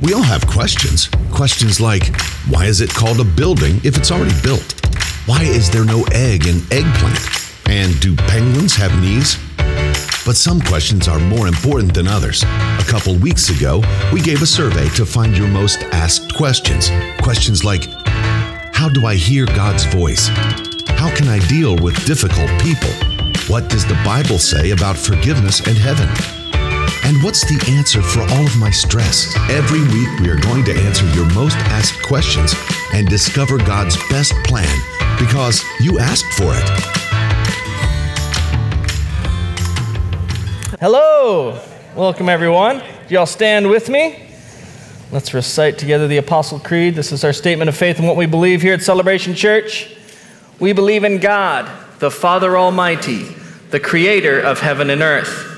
We all have questions. Questions like why is it called a building if it's already built? Why is there no egg in eggplant? And do penguins have knees? But some questions are more important than others. A couple weeks ago, we gave a survey to find your most asked questions. Questions like How do I hear God's voice? How can I deal with difficult people? What does the Bible say about forgiveness and heaven? And what's the answer for all of my stress? Every week, we are going to answer your most asked questions and discover God's best plan because you asked for it. Hello. Welcome, everyone. Do y'all stand with me? Let's recite together the Apostle Creed. This is our statement of faith and what we believe here at Celebration Church. We believe in God, the Father Almighty, the creator of heaven and earth.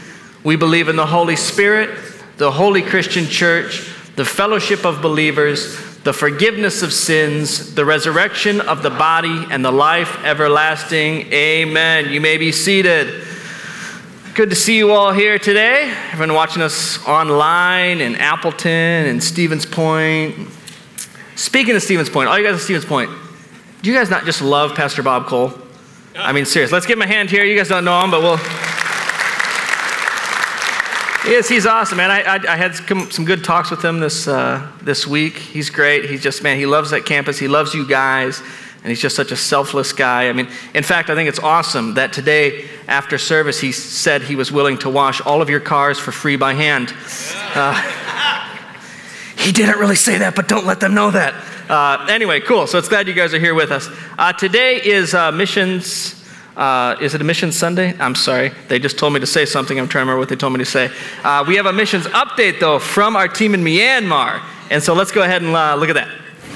We believe in the Holy Spirit, the holy Christian church, the fellowship of believers, the forgiveness of sins, the resurrection of the body, and the life everlasting. Amen. You may be seated. Good to see you all here today. Everyone watching us online in Appleton and Stevens Point. Speaking of Stevens Point, all you guys at Stevens Point, do you guys not just love Pastor Bob Cole? I mean, serious. Let's give him a hand here. You guys don't know him, but we'll. Yes, he's awesome, man. I, I, I had some good talks with him this, uh, this week. He's great. He's just, man, he loves that campus. He loves you guys, and he's just such a selfless guy. I mean, in fact, I think it's awesome that today, after service, he said he was willing to wash all of your cars for free by hand. Uh, he didn't really say that, but don't let them know that. Uh, anyway, cool. So it's glad you guys are here with us. Uh, today is uh, missions. Uh, is it a Mission Sunday? I'm sorry. They just told me to say something. I'm trying to remember what they told me to say. Uh, we have a missions update, though, from our team in Myanmar. And so let's go ahead and uh, look at that.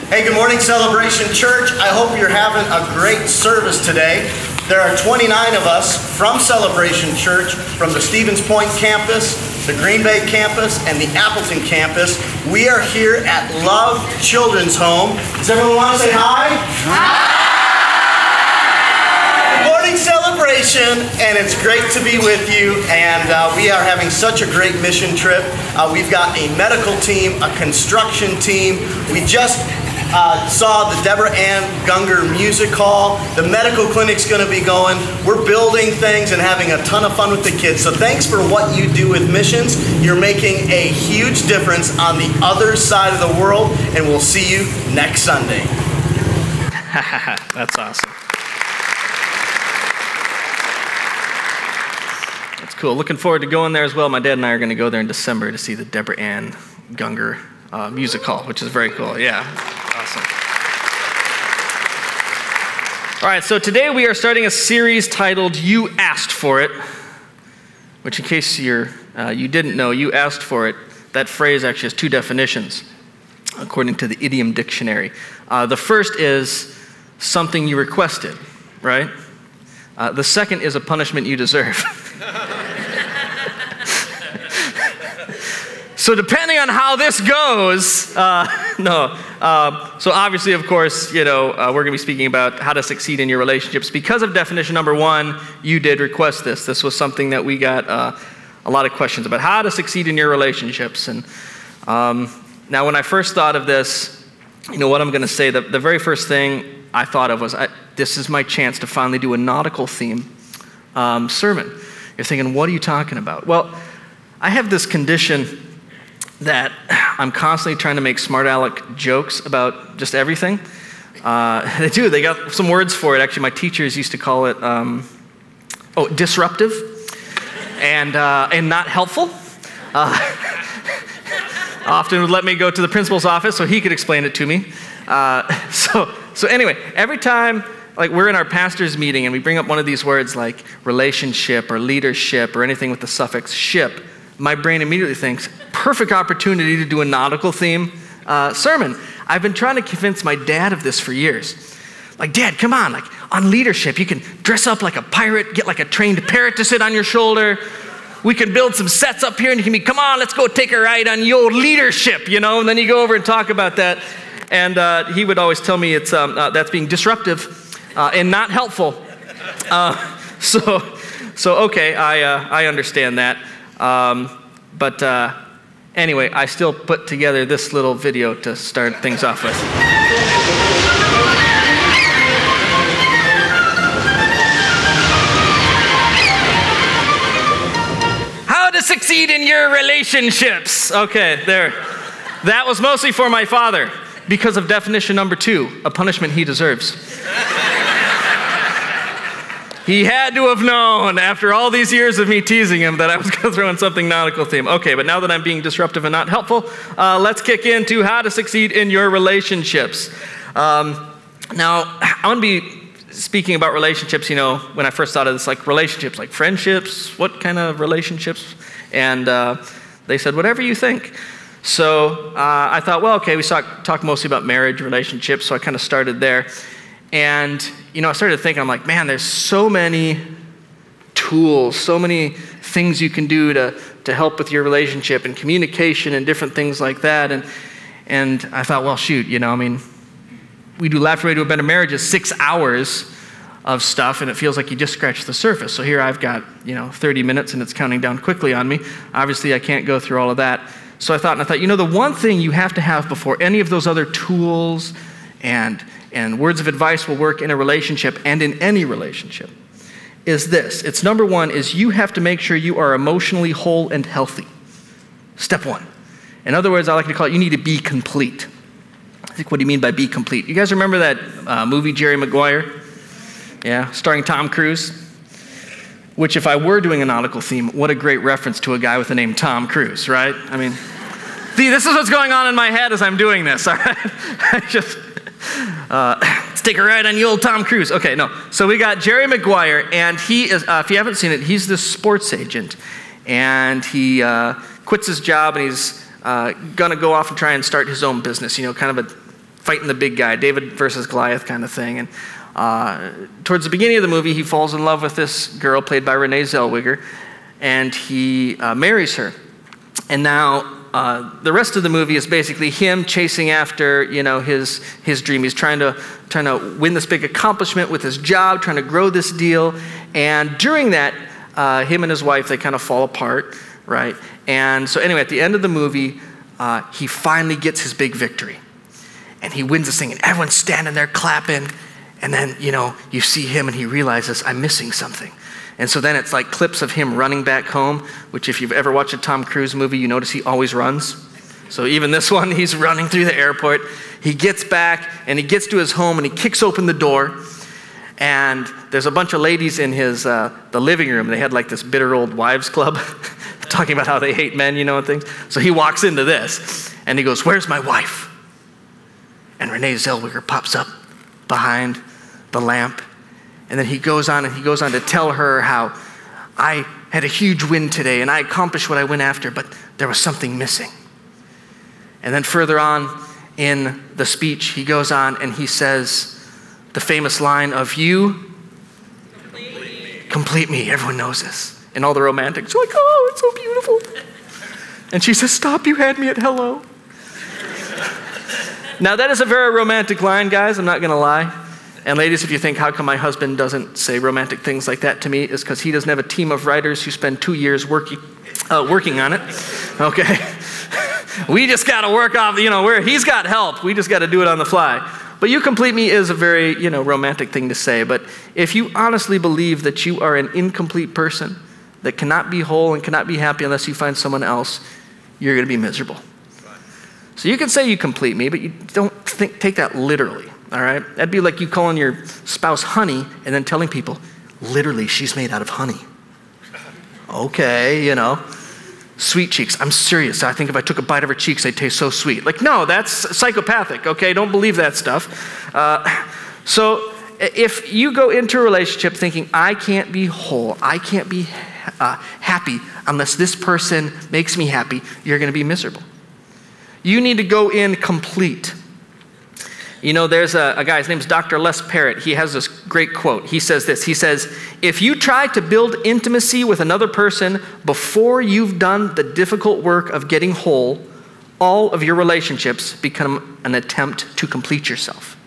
Hey, good morning, Celebration Church. I hope you're having a great service today. There are 29 of us from Celebration Church, from the Stevens Point campus, the Green Bay campus, and the Appleton campus. We are here at Love Children's Home. Does everyone want to say hi? Hi! And it's great to be with you. And uh, we are having such a great mission trip. Uh, we've got a medical team, a construction team. We just uh, saw the Deborah Ann Gungor Music Hall. The medical clinic's going to be going. We're building things and having a ton of fun with the kids. So thanks for what you do with missions. You're making a huge difference on the other side of the world, and we'll see you next Sunday. That's awesome. Cool. Looking forward to going there as well. My dad and I are going to go there in December to see the Deborah Ann Gungor uh, Music Hall, which is very cool. Yeah, awesome. All right, so today we are starting a series titled "You Asked for It," which, in case you're uh, you didn't know, "You Asked for It." That phrase actually has two definitions, according to the Idiom Dictionary. Uh, the first is something you requested, right? Uh, the second is a punishment you deserve. so, depending on how this goes, uh, no. Uh, so, obviously, of course, you know, uh, we're going to be speaking about how to succeed in your relationships. Because of definition number one, you did request this. This was something that we got uh, a lot of questions about how to succeed in your relationships. And um, now, when I first thought of this, you know what I'm going to say? The, the very first thing I thought of was I, this is my chance to finally do a nautical theme um, sermon. You're thinking, what are you talking about? Well, I have this condition that I'm constantly trying to make smart aleck jokes about just everything. Uh, they do, they got some words for it. Actually, my teachers used to call it, um, oh, disruptive and, uh, and not helpful. Uh, often would let me go to the principal's office so he could explain it to me. Uh, so, so anyway, every time like we're in our pastor's meeting and we bring up one of these words like relationship or leadership or anything with the suffix ship, my brain immediately thinks, perfect opportunity to do a nautical theme uh, sermon. I've been trying to convince my dad of this for years. Like, Dad, come on, like on leadership, you can dress up like a pirate, get like a trained parrot to sit on your shoulder. We can build some sets up here and you can be, come on, let's go take a ride on your leadership, you know? And then you go over and talk about that. And uh, he would always tell me it's, um, uh, that's being disruptive uh, and not helpful. Uh, so, so okay, I, uh, I understand that. Um, but uh, anyway, I still put together this little video to start things off with. How to succeed in your relationships. Okay, there. That was mostly for my father because of definition number two a punishment he deserves. He had to have known after all these years of me teasing him that I was going to throw in something nautical theme. Okay, but now that I'm being disruptive and not helpful, uh, let's kick into how to succeed in your relationships. Um, now, I'm going to be speaking about relationships. You know, when I first thought of this, like relationships, like friendships, what kind of relationships? And uh, they said, whatever you think. So uh, I thought, well, okay, we talk, talk mostly about marriage, relationships, so I kind of started there. And, you know, I started thinking, I'm like, man, there's so many tools, so many things you can do to, to help with your relationship and communication and different things like that. And, and I thought, well, shoot, you know, I mean, we do Laughter a Better Marriage is six hours of stuff, and it feels like you just scratched the surface. So here I've got, you know, 30 minutes, and it's counting down quickly on me. Obviously, I can't go through all of that. So I thought, and I thought, you know, the one thing you have to have before any of those other tools and and words of advice will work in a relationship and in any relationship is this. It's number one is you have to make sure you are emotionally whole and healthy. Step one. In other words i like to call it you need to be complete. I think what do you mean by be complete? You guys remember that uh, movie jerry maguire? Yeah starring tom cruise? Which if i were doing a nautical theme what a great reference to a guy with the name tom cruise right? I mean see this is what's going on in my head as i'm doing this all right? I just uh, let's take a ride on the old Tom Cruise. Okay, no. So we got Jerry Maguire, and he is, uh, if you haven't seen it, he's the sports agent. And he uh, quits his job and he's uh, going to go off and try and start his own business, you know, kind of a fighting the big guy, David versus Goliath kind of thing. And uh, towards the beginning of the movie, he falls in love with this girl played by Renee Zellweger, and he uh, marries her. And now uh, the rest of the movie is basically him chasing after, you know, his, his dream. He's trying to, trying to win this big accomplishment with his job, trying to grow this deal. And during that, uh, him and his wife, they kind of fall apart, right? And so anyway, at the end of the movie, uh, he finally gets his big victory. And he wins this thing, and everyone's standing there clapping. And then, you know, you see him and he realizes, I'm missing something. And so then it's like clips of him running back home, which, if you've ever watched a Tom Cruise movie, you notice he always runs. So even this one, he's running through the airport. He gets back and he gets to his home and he kicks open the door. And there's a bunch of ladies in his uh, the living room. They had like this bitter old wives club, talking about how they hate men, you know, and things. So he walks into this and he goes, "Where's my wife?" And Renee Zellweger pops up behind the lamp and then he goes on and he goes on to tell her how I had a huge win today and I accomplished what I went after, but there was something missing. And then further on in the speech, he goes on and he says the famous line of, You complete me. Complete me. Everyone knows this. And all the romantics are like, Oh, it's so beautiful. And she says, Stop, you had me at hello. now, that is a very romantic line, guys, I'm not going to lie. And ladies, if you think, how come my husband doesn't say romantic things like that to me, is because he doesn't have a team of writers who spend two years working, uh, working on it. Okay? we just got to work off, you know, where he's got help. We just got to do it on the fly. But you complete me is a very, you know, romantic thing to say. But if you honestly believe that you are an incomplete person that cannot be whole and cannot be happy unless you find someone else, you're going to be miserable. So you can say you complete me, but you don't think, take that literally all right? That'd be like you calling your spouse honey and then telling people, literally, she's made out of honey. Okay, you know. Sweet cheeks. I'm serious. I think if I took a bite of her cheeks, they'd taste so sweet. Like, no, that's psychopathic, okay? Don't believe that stuff. Uh, so, if you go into a relationship thinking, I can't be whole, I can't be uh, happy unless this person makes me happy, you're going to be miserable. You need to go in complete. You know, there's a, a guy, his name's Dr. Les Parrott. He has this great quote. He says this He says, If you try to build intimacy with another person before you've done the difficult work of getting whole, all of your relationships become an attempt to complete yourself.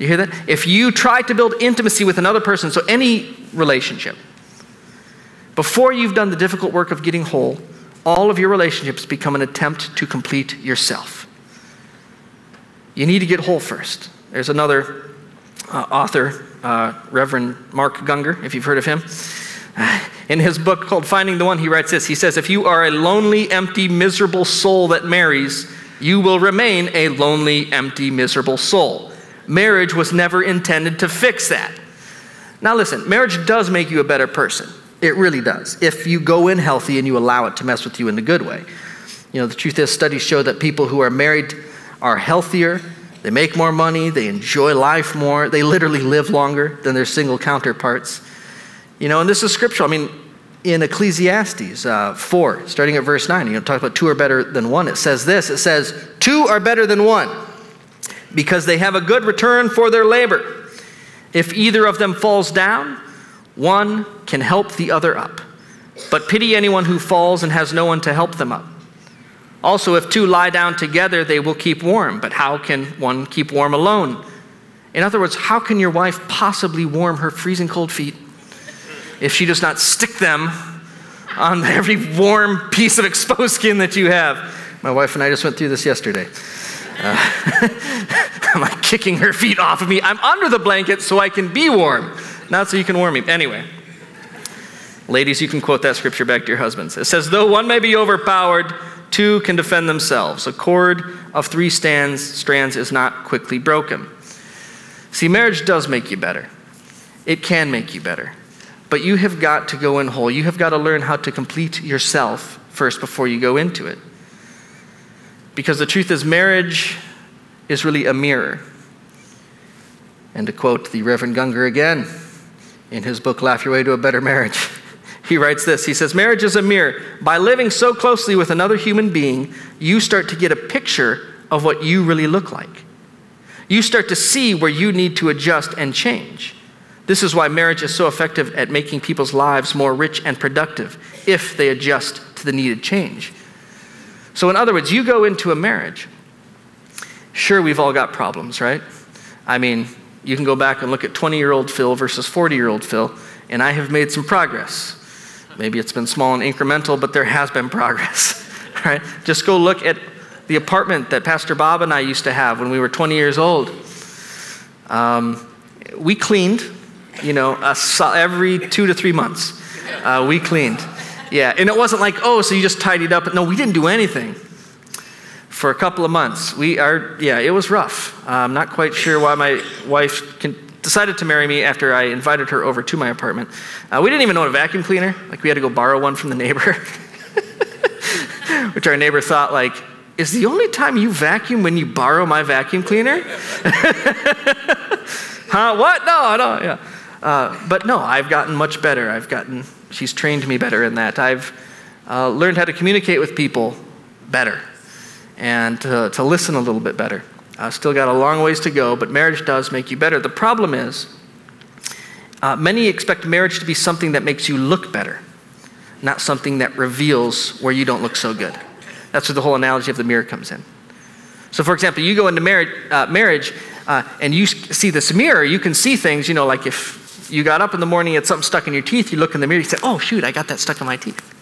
You hear that? If you try to build intimacy with another person, so any relationship, before you've done the difficult work of getting whole, all of your relationships become an attempt to complete yourself. You need to get whole first. There's another uh, author, uh, Reverend Mark Gungor, if you've heard of him. In his book called Finding the One, he writes this He says, If you are a lonely, empty, miserable soul that marries, you will remain a lonely, empty, miserable soul. Marriage was never intended to fix that. Now, listen, marriage does make you a better person. It really does. If you go in healthy and you allow it to mess with you in the good way. You know, the truth is, studies show that people who are married are healthier, they make more money, they enjoy life more, they literally live longer than their single counterparts. You know, and this is scriptural. I mean, in Ecclesiastes uh, 4, starting at verse 9, you know, talk about two are better than one. It says this it says, Two are better than one because they have a good return for their labor. If either of them falls down, one can help the other up. But pity anyone who falls and has no one to help them up. Also, if two lie down together, they will keep warm. But how can one keep warm alone? In other words, how can your wife possibly warm her freezing cold feet if she does not stick them on every warm piece of exposed skin that you have? My wife and I just went through this yesterday. Uh, I'm like kicking her feet off of me. I'm under the blanket so I can be warm, not so you can warm me. Anyway, ladies, you can quote that scripture back to your husbands. It says, Though one may be overpowered, two can defend themselves. A cord of three stands, strands is not quickly broken. See, marriage does make you better. It can make you better. But you have got to go in whole. You have got to learn how to complete yourself first before you go into it. Because the truth is, marriage is really a mirror. And to quote the Reverend Gungor again in his book, Laugh Your Way to a Better Marriage. He writes this He says, Marriage is a mirror. By living so closely with another human being, you start to get a picture of what you really look like. You start to see where you need to adjust and change. This is why marriage is so effective at making people's lives more rich and productive if they adjust to the needed change. So, in other words, you go into a marriage. Sure, we've all got problems, right? I mean, you can go back and look at 20 year old Phil versus 40 year old Phil, and I have made some progress. Maybe it's been small and incremental, but there has been progress, right? Just go look at the apartment that Pastor Bob and I used to have when we were 20 years old. Um, we cleaned, you know, every two to three months. Uh, we cleaned. Yeah, and it wasn't like, oh, so you just tidied up. No, we didn't do anything for a couple of months. We are, yeah, it was rough. Uh, I'm not quite sure why my wife can, decided to marry me after I invited her over to my apartment. Uh, we didn't even own a vacuum cleaner. Like, we had to go borrow one from the neighbor, which our neighbor thought, like, is the only time you vacuum when you borrow my vacuum cleaner? huh? What? No, no, yeah. Uh, but no, I've gotten much better. I've gotten, she's trained me better in that. I've uh, learned how to communicate with people better and to, to listen a little bit better. Uh, still got a long ways to go, but marriage does make you better. The problem is, uh, many expect marriage to be something that makes you look better, not something that reveals where you don't look so good. That's where the whole analogy of the mirror comes in. So, for example, you go into marriage, uh, marriage uh, and you see this mirror, you can see things, you know, like if you got up in the morning, had something stuck in your teeth, you look in the mirror, you say, oh, shoot, I got that stuck in my teeth.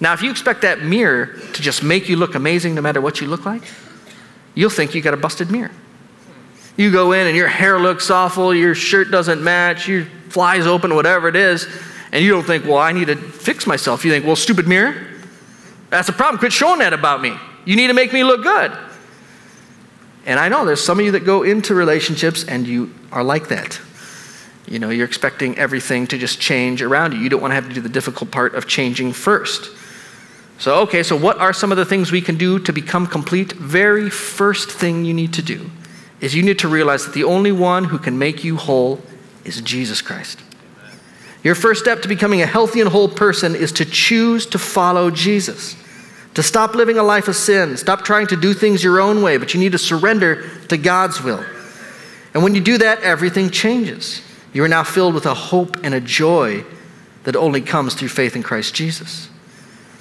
Now, if you expect that mirror to just make you look amazing no matter what you look like, you'll think you got a busted mirror. You go in and your hair looks awful, your shirt doesn't match, your flies open, whatever it is, and you don't think, well, I need to fix myself. You think, well, stupid mirror, that's a problem. Quit showing that about me. You need to make me look good. And I know there's some of you that go into relationships and you are like that. You know, you're expecting everything to just change around you. You don't want to have to do the difficult part of changing first. So, okay, so what are some of the things we can do to become complete? Very first thing you need to do is you need to realize that the only one who can make you whole is Jesus Christ. Your first step to becoming a healthy and whole person is to choose to follow Jesus. To stop living a life of sin, stop trying to do things your own way, but you need to surrender to God's will. And when you do that, everything changes. You are now filled with a hope and a joy that only comes through faith in Christ Jesus.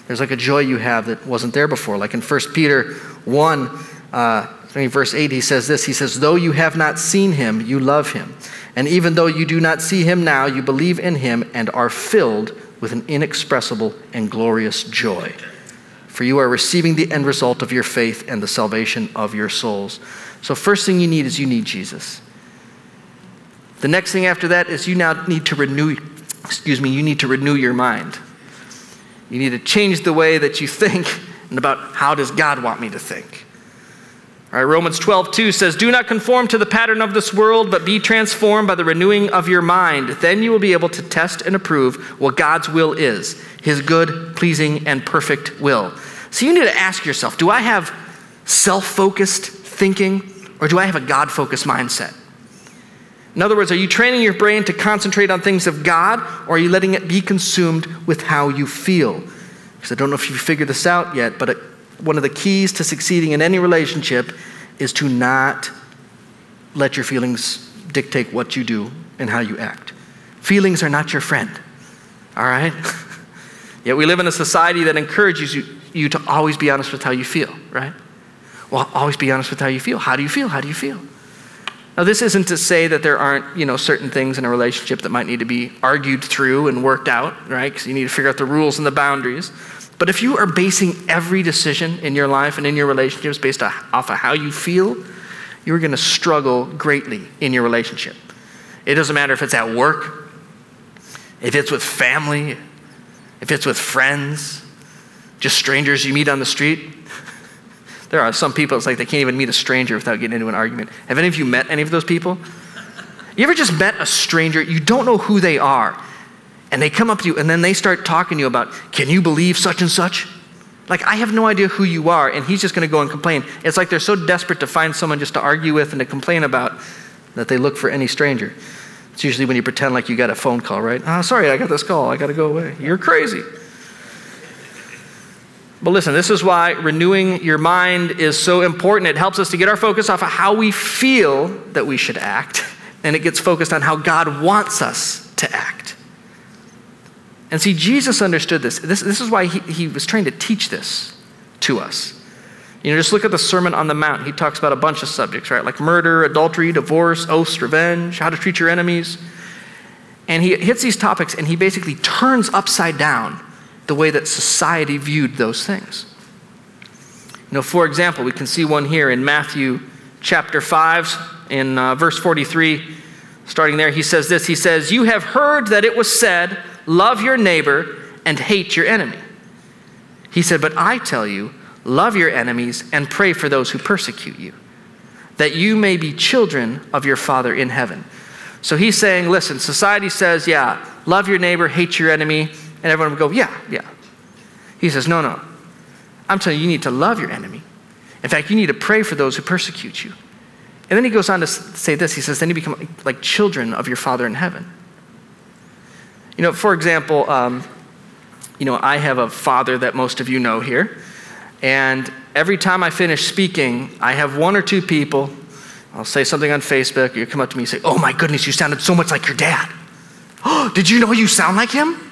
There's like a joy you have that wasn't there before. Like in 1 Peter 1, uh, verse 8, he says this He says, Though you have not seen him, you love him. And even though you do not see him now, you believe in him and are filled with an inexpressible and glorious joy. For you are receiving the end result of your faith and the salvation of your souls. So, first thing you need is you need Jesus. The next thing after that is you now need to renew, excuse me, you need to renew your mind. You need to change the way that you think and about how does God want me to think. All right, Romans 12, 2 says, Do not conform to the pattern of this world, but be transformed by the renewing of your mind. Then you will be able to test and approve what God's will is, his good, pleasing, and perfect will. So you need to ask yourself do I have self focused thinking, or do I have a God focused mindset? In other words, are you training your brain to concentrate on things of God, or are you letting it be consumed with how you feel? Because I don't know if you've figured this out yet, but uh, one of the keys to succeeding in any relationship is to not let your feelings dictate what you do and how you act. Feelings are not your friend, all right? Yet we live in a society that encourages you, you to always be honest with how you feel, right? Well, always be honest with how you feel. How do you feel? How do you feel? Now, this isn't to say that there aren't, you know, certain things in a relationship that might need to be argued through and worked out, right? Because you need to figure out the rules and the boundaries. But if you are basing every decision in your life and in your relationships based off of how you feel, you're going to struggle greatly in your relationship. It doesn't matter if it's at work, if it's with family, if it's with friends, just strangers you meet on the street. There are some people, it's like they can't even meet a stranger without getting into an argument. Have any of you met any of those people? You ever just met a stranger, you don't know who they are, and they come up to you and then they start talking to you about, can you believe such and such? Like, I have no idea who you are, and he's just gonna go and complain. It's like they're so desperate to find someone just to argue with and to complain about that they look for any stranger. It's usually when you pretend like you got a phone call, right? Oh, sorry, I got this call. I got to go away. You're crazy. But listen, this is why renewing your mind is so important. It helps us to get our focus off of how we feel that we should act, and it gets focused on how God wants us to act. And see, Jesus understood this. This, this is why he, he was trying to teach this to us. You know, just look at the Sermon on the Mount. He talks about a bunch of subjects, right? Like murder, adultery, divorce, oaths, revenge, how to treat your enemies. And he hits these topics and he basically turns upside down the way that society viewed those things. You know, for example, we can see one here in Matthew chapter 5, in uh, verse 43. Starting there, he says this He says, You have heard that it was said, Love your neighbor and hate your enemy. He said, But I tell you, love your enemies and pray for those who persecute you, that you may be children of your Father in heaven. So he's saying, Listen, society says, Yeah, love your neighbor, hate your enemy and everyone would go, Yeah, yeah. He says, No, no. I'm telling you, you need to love your enemy. In fact, you need to pray for those who persecute you. And then he goes on to say this He says, Then you become like children of your Father in heaven. You know, for example, um, you know, I have a father that most of you know here. And every time I finish speaking, I have one or two people, I'll say something on Facebook, you come up to me and say, Oh my goodness, you sounded so much like your dad. Oh, did you know you sound like him?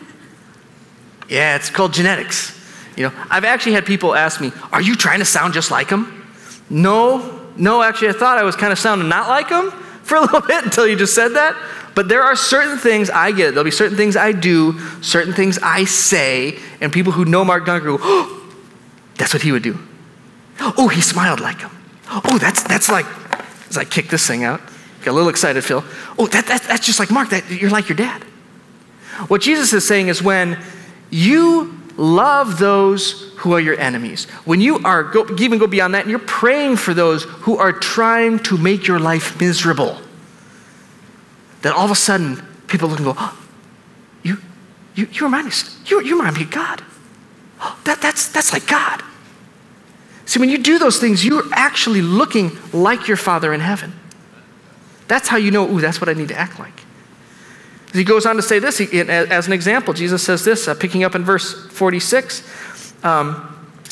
Yeah, it's called genetics. You know, I've actually had people ask me, Are you trying to sound just like him? No, no, actually, I thought I was kind of sounding not like him for a little bit until you just said that. But there are certain things I get. There'll be certain things I do, certain things I say, and people who know Mark Gungor go, Oh, that's what he would do. Oh, he smiled like him. Oh, that's, that's like, as I kick this thing out, get a little excited, Phil. Oh, that, that, that's just like Mark. That, you're like your dad. What Jesus is saying is when you love those who are your enemies. When you are, go, even go beyond that, and you're praying for those who are trying to make your life miserable, that all of a sudden people look and go, oh, you, you, you remind me, you, you remind me of God. Oh, that, that's, that's like God. See, when you do those things, you're actually looking like your Father in heaven. That's how you know, ooh, that's what I need to act like. He goes on to say this he, as an example. Jesus says this, uh, picking up in verse 46. Um,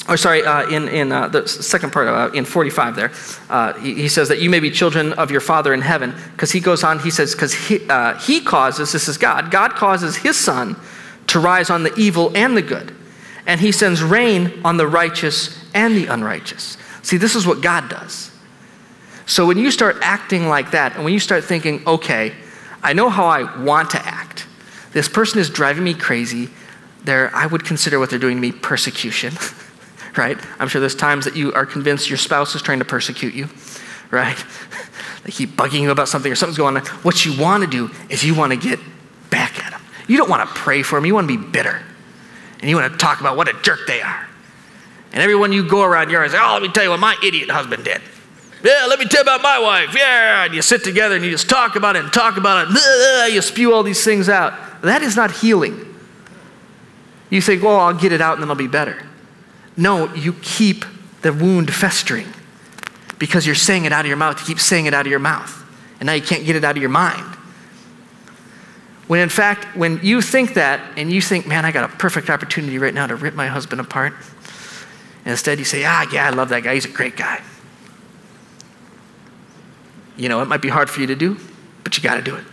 or sorry, uh, in, in uh, the second part, uh, in 45 there, uh, he, he, says that you may be children of your Father in heaven. Because he goes on, he says, because he, uh, he causes, this is God, God causes his sun to rise on the evil and the good. And he sends rain on the righteous and the unrighteous. See, this is what God does. So when you start acting like that, and when you start thinking, okay, I know how I want to act, this person is driving me crazy, there, I would consider what they're doing to me persecution. right? I'm sure there's times that you are convinced your spouse is trying to persecute you, right? they keep bugging you about something or something's going on. What you want to do is you want to get back at them. You don't want to pray for them, you want to be bitter. And you want to talk about what a jerk they are. And everyone you go around your say, oh, let me tell you what my idiot husband did. Yeah, let me tell you about my wife. Yeah, and you sit together and you just talk about it and talk about it. You spew all these things out. That is not healing. You think, well, I'll get it out and then I'll be better. No, you keep the wound festering because you're saying it out of your mouth. You keep saying it out of your mouth. And now you can't get it out of your mind. When in fact, when you think that and you think, man, I got a perfect opportunity right now to rip my husband apart, and instead you say, ah, yeah, I love that guy. He's a great guy. You know, it might be hard for you to do, but you got to do it.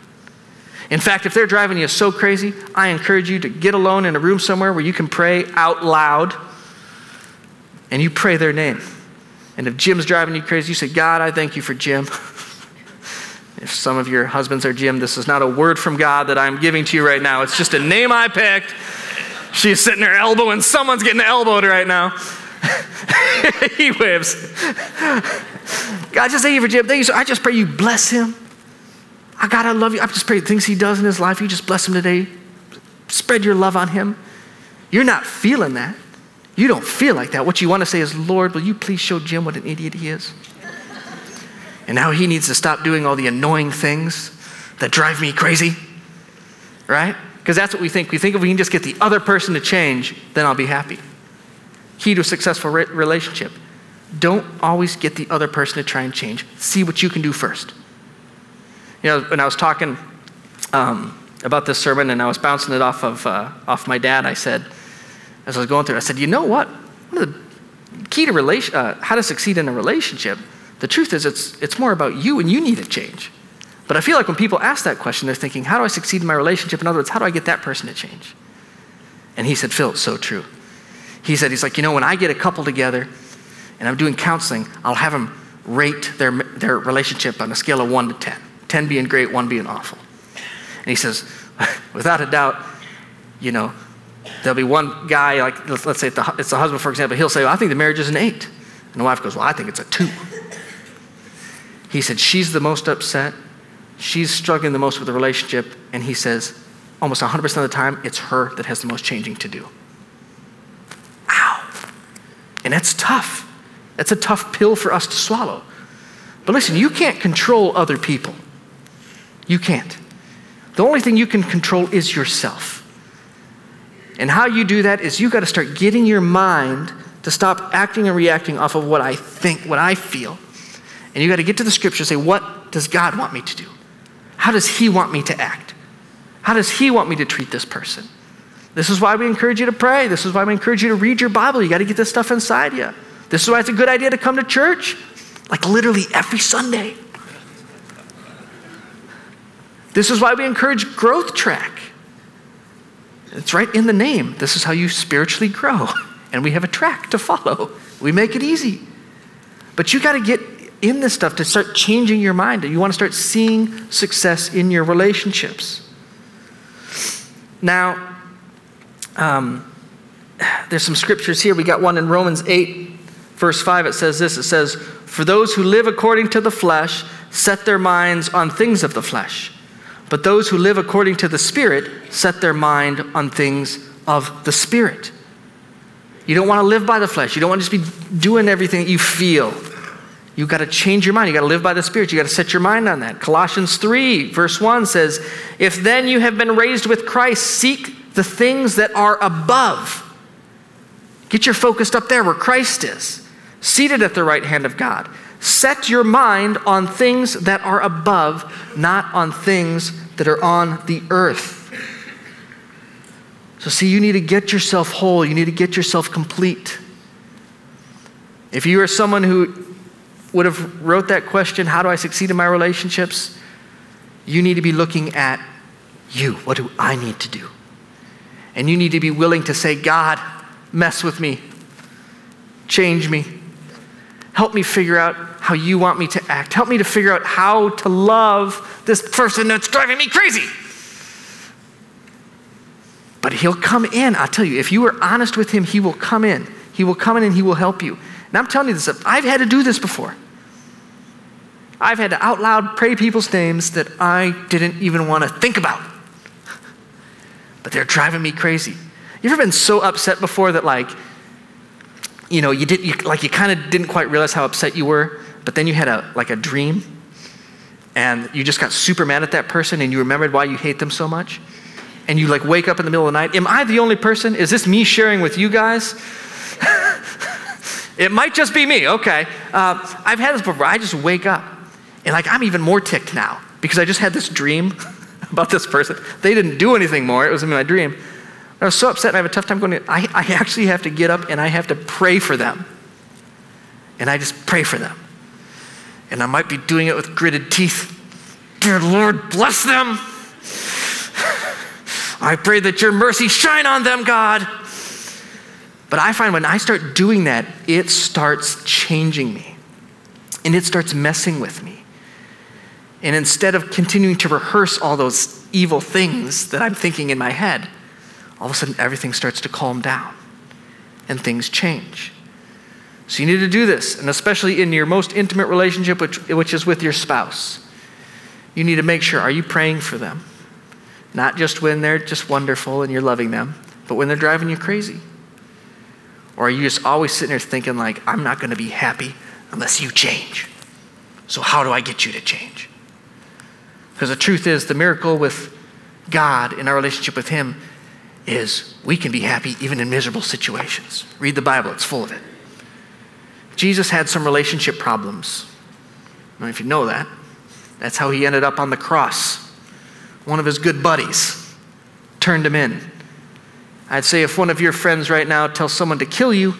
In fact, if they're driving you so crazy, I encourage you to get alone in a room somewhere where you can pray out loud and you pray their name. And if Jim's driving you crazy, you say, God, I thank you for Jim. if some of your husbands are Jim, this is not a word from God that I'm giving to you right now. It's just a name I picked. She's sitting there elbowing, someone's getting elbowed right now. he whips. God, just thank you for Jim. Thank you. I just pray you bless him. I God, I love you. I just pray the things he does in his life, you just bless him today. Spread your love on him. You're not feeling that. You don't feel like that. What you want to say is, Lord, will you please show Jim what an idiot he is? And now he needs to stop doing all the annoying things that drive me crazy, right? Because that's what we think. We think if we can just get the other person to change, then I'll be happy. Key to a successful re- relationship. Don't always get the other person to try and change. See what you can do first. You know, when I was talking um, about this sermon and I was bouncing it off of uh, off my dad, I said, as I was going through, I said, you know what? One of the key to relation, uh, how to succeed in a relationship, the truth is it's, it's more about you and you need to change. But I feel like when people ask that question, they're thinking, how do I succeed in my relationship? In other words, how do I get that person to change? And he said, Phil, it's so true. He said, he's like, you know, when I get a couple together and I'm doing counseling, I'll have them rate their, their relationship on a scale of one to 10. 10 being great, one being awful. And he says, without a doubt, you know, There'll be one guy, like let's say it's the husband, for example, he'll say, well, I think the marriage is an eight. And the wife goes, Well, I think it's a two. He said, She's the most upset. She's struggling the most with the relationship. And he says, Almost 100% of the time, it's her that has the most changing to do. And that's tough. That's a tough pill for us to swallow. But listen, you can't control other people. You can't. The only thing you can control is yourself. And how you do that is you got to start getting your mind to stop acting and reacting off of what I think, what I feel. And you got to get to the scripture and say, what does God want me to do? How does He want me to act? How does He want me to treat this person? This is why we encourage you to pray. This is why we encourage you to read your Bible. You got to get this stuff inside you. This is why it's a good idea to come to church, like literally every Sunday. This is why we encourage Growth Track. It's right in the name. This is how you spiritually grow. And we have a track to follow. We make it easy. But you got to get in this stuff to start changing your mind. You want to start seeing success in your relationships. Now, um, there's some scriptures here. We got one in Romans 8, verse 5. It says this It says, For those who live according to the flesh set their minds on things of the flesh but those who live according to the Spirit set their mind on things of the Spirit. You don't want to live by the flesh. You don't want to just be doing everything that you feel. You've got to change your mind. You've got to live by the Spirit. You've got to set your mind on that. Colossians 3, verse 1 says, If then you have been raised with Christ, seek the things that are above. Get your focus up there where Christ is, seated at the right hand of God. Set your mind on things that are above, not on things that are on the earth. So, see, you need to get yourself whole, you need to get yourself complete. If you are someone who would have wrote that question, how do I succeed in my relationships? You need to be looking at you. What do I need to do? And you need to be willing to say, God, mess with me, change me, help me figure out how you want me to act, help me to figure out how to love this person that's driving me crazy. But he'll come in, I'll tell you, if you are honest with him, he will come in. He will come in and he will help you. And I'm telling you this, I've had to do this before. I've had to out loud pray people's names that I didn't even want to think about. But they're driving me crazy. You ever been so upset before that, like, you know, you did, you, like, you kind of didn't quite realize how upset you were, but then you had a, like, a dream, and you just got super mad at that person, and you remembered why you hate them so much, and you, like, wake up in the middle of the night. Am I the only person? Is this me sharing with you guys? it might just be me, okay. Uh, I've had this before. I just wake up, and, like, I'm even more ticked now because I just had this dream about this person. They didn't do anything more, it was in my dream. I was so upset and I have a tough time going, I, I actually have to get up and I have to pray for them. And I just pray for them. And I might be doing it with gritted teeth. Dear Lord, bless them. I pray that your mercy shine on them, God. But I find when I start doing that, it starts changing me. And it starts messing with me. And instead of continuing to rehearse all those evil things that I'm thinking in my head, all of a sudden everything starts to calm down and things change. So you need to do this, and especially in your most intimate relationship, which, which is with your spouse. You need to make sure are you praying for them? Not just when they're just wonderful and you're loving them, but when they're driving you crazy. Or are you just always sitting there thinking, like, I'm not going to be happy unless you change? So, how do I get you to change? Because the truth is, the miracle with God in our relationship with Him is we can be happy even in miserable situations. Read the Bible, it's full of it. Jesus had some relationship problems. If you know that. That's how he ended up on the cross. One of his good buddies turned him in. I'd say if one of your friends right now tells someone to kill you,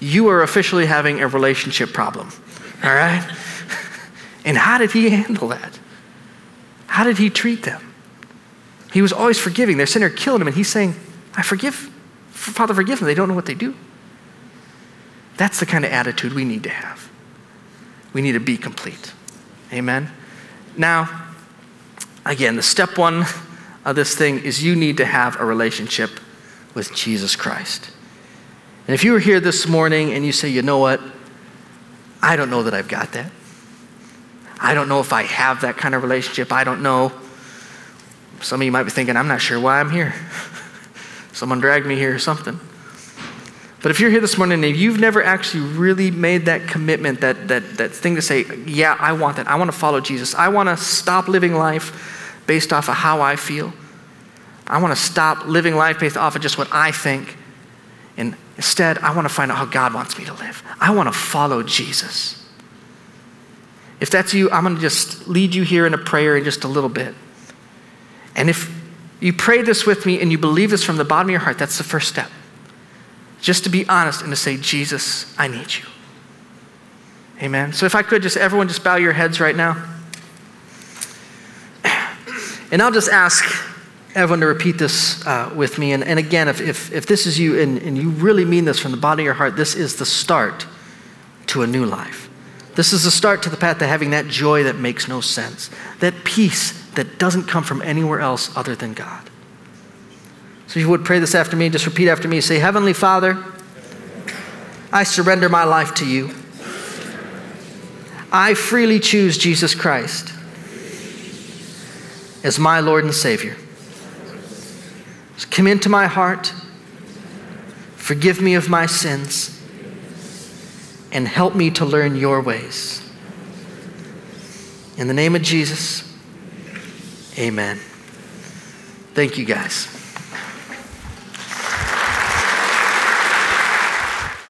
you are officially having a relationship problem. All right? And how did he handle that? How did he treat them? He was always forgiving. They're sitting there killing him, and he's saying, I forgive. Father, forgive them. They don't know what they do. That's the kind of attitude we need to have. We need to be complete. Amen? Now, again, the step one of this thing is you need to have a relationship with Jesus Christ. And if you were here this morning and you say, you know what? I don't know that I've got that. I don't know if I have that kind of relationship. I don't know. Some of you might be thinking, I'm not sure why I'm here. Someone dragged me here or something. But if you're here this morning and you've never actually really made that commitment, that, that, that thing to say, yeah, I want that. I want to follow Jesus. I want to stop living life based off of how I feel. I want to stop living life based off of just what I think. And instead, I want to find out how God wants me to live. I want to follow Jesus. If that's you, I'm going to just lead you here in a prayer in just a little bit. And if you pray this with me and you believe this from the bottom of your heart, that's the first step. Just to be honest and to say, Jesus, I need you. Amen. So if I could, just everyone just bow your heads right now. And I'll just ask everyone to repeat this uh, with me. And, and again, if, if, if this is you and, and you really mean this from the bottom of your heart, this is the start to a new life. This is the start to the path to having that joy that makes no sense, that peace that doesn't come from anywhere else other than God. So, if you would pray this after me, just repeat after me. Say, Heavenly Father, I surrender my life to you. I freely choose Jesus Christ as my Lord and Savior. Come into my heart, forgive me of my sins and help me to learn your ways. In the name of Jesus, amen. Thank you, guys.